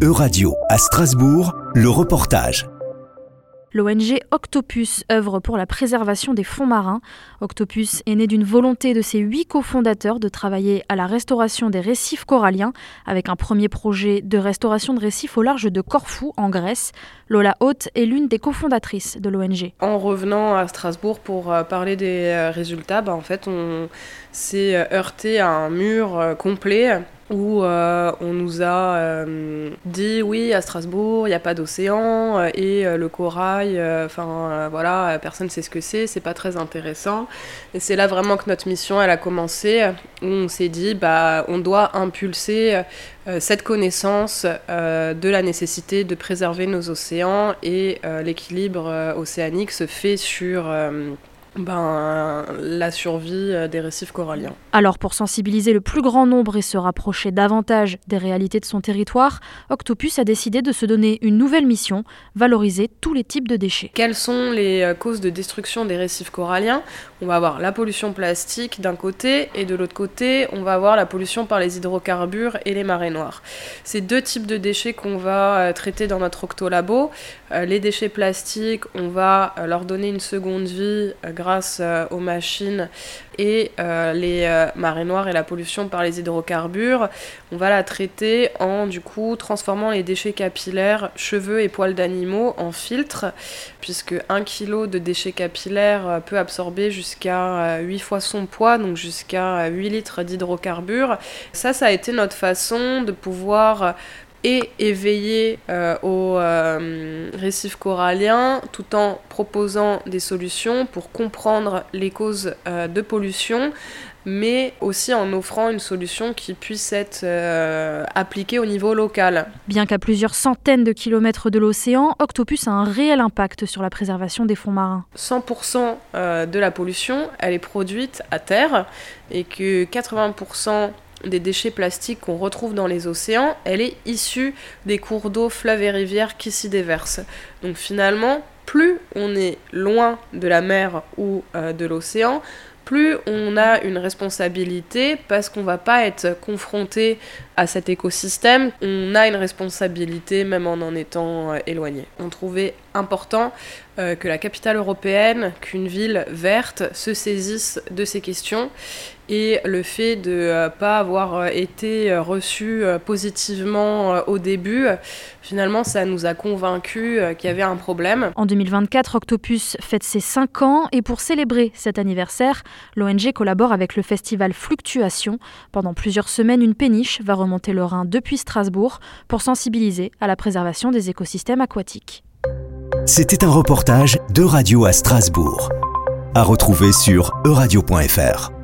Euradio à Strasbourg, le reportage. L'ONG Octopus œuvre pour la préservation des fonds marins. Octopus est né d'une volonté de ses huit cofondateurs de travailler à la restauration des récifs coralliens avec un premier projet de restauration de récifs au large de Corfou en Grèce. Lola Haute est l'une des cofondatrices de l'ONG. En revenant à Strasbourg pour euh, parler des euh, résultats, bah, en fait on s'est euh, heurté à un mur complet où euh, on nous a euh, dit oui à Strasbourg il n'y a pas d'océan euh, et le corail enfin voilà personne ne sait ce que c'est c'est pas très intéressant. Et c'est là vraiment que notre mission elle a commencé où on s'est dit bah on doit impulser cette connaissance de la nécessité de préserver nos océans et l'équilibre océanique se fait sur ben, la survie euh, des récifs coralliens. Alors pour sensibiliser le plus grand nombre et se rapprocher davantage des réalités de son territoire, Octopus a décidé de se donner une nouvelle mission, valoriser tous les types de déchets. Quelles sont les euh, causes de destruction des récifs coralliens? On va avoir la pollution plastique d'un côté et de l'autre côté, on va avoir la pollution par les hydrocarbures et les marées noires. Ces deux types de déchets qu'on va euh, traiter dans notre octolabo. Les déchets plastiques, on va leur donner une seconde vie grâce euh, aux machines et euh, les euh, marées noires et la pollution par les hydrocarbures, on va la traiter en du coup transformant les déchets capillaires, cheveux et poils d'animaux en filtres, puisque 1 kg de déchets capillaires peut absorber jusqu'à 8 fois son poids, donc jusqu'à 8 litres d'hydrocarbures. Ça, ça a été notre façon de pouvoir et éveiller euh, aux euh, récifs coralliens tout en proposant des solutions pour comprendre les causes euh, de pollution mais aussi en offrant une solution qui puisse être appliquée au niveau local. Bien qu'à plusieurs centaines de kilomètres de l'océan, Octopus a un réel impact sur la préservation des fonds marins. 100% de la pollution, elle est produite à terre et que 80% des déchets plastiques qu'on retrouve dans les océans, elle est issue des cours d'eau, fleuves et rivières qui s'y déversent. Donc finalement, plus on est loin de la mer ou euh, de l'océan, plus on a une responsabilité parce qu'on va pas être confronté à cet écosystème, on a une responsabilité même en en étant euh, éloigné. On trouvait important euh, que la capitale européenne, qu'une ville verte se saisisse de ces questions et le fait de ne euh, pas avoir été reçu positivement au début, finalement ça nous a convaincus qu'il y avait un problème. En 2024, Octopus fête ses 5 ans et pour célébrer cet anniversaire, l'ONG collabore avec le festival Fluctuation. Pendant plusieurs semaines, une péniche va remonter le Rhin depuis Strasbourg pour sensibiliser à la préservation des écosystèmes aquatiques. C'était un reportage de Radio à Strasbourg, à retrouver sur euradio.fr.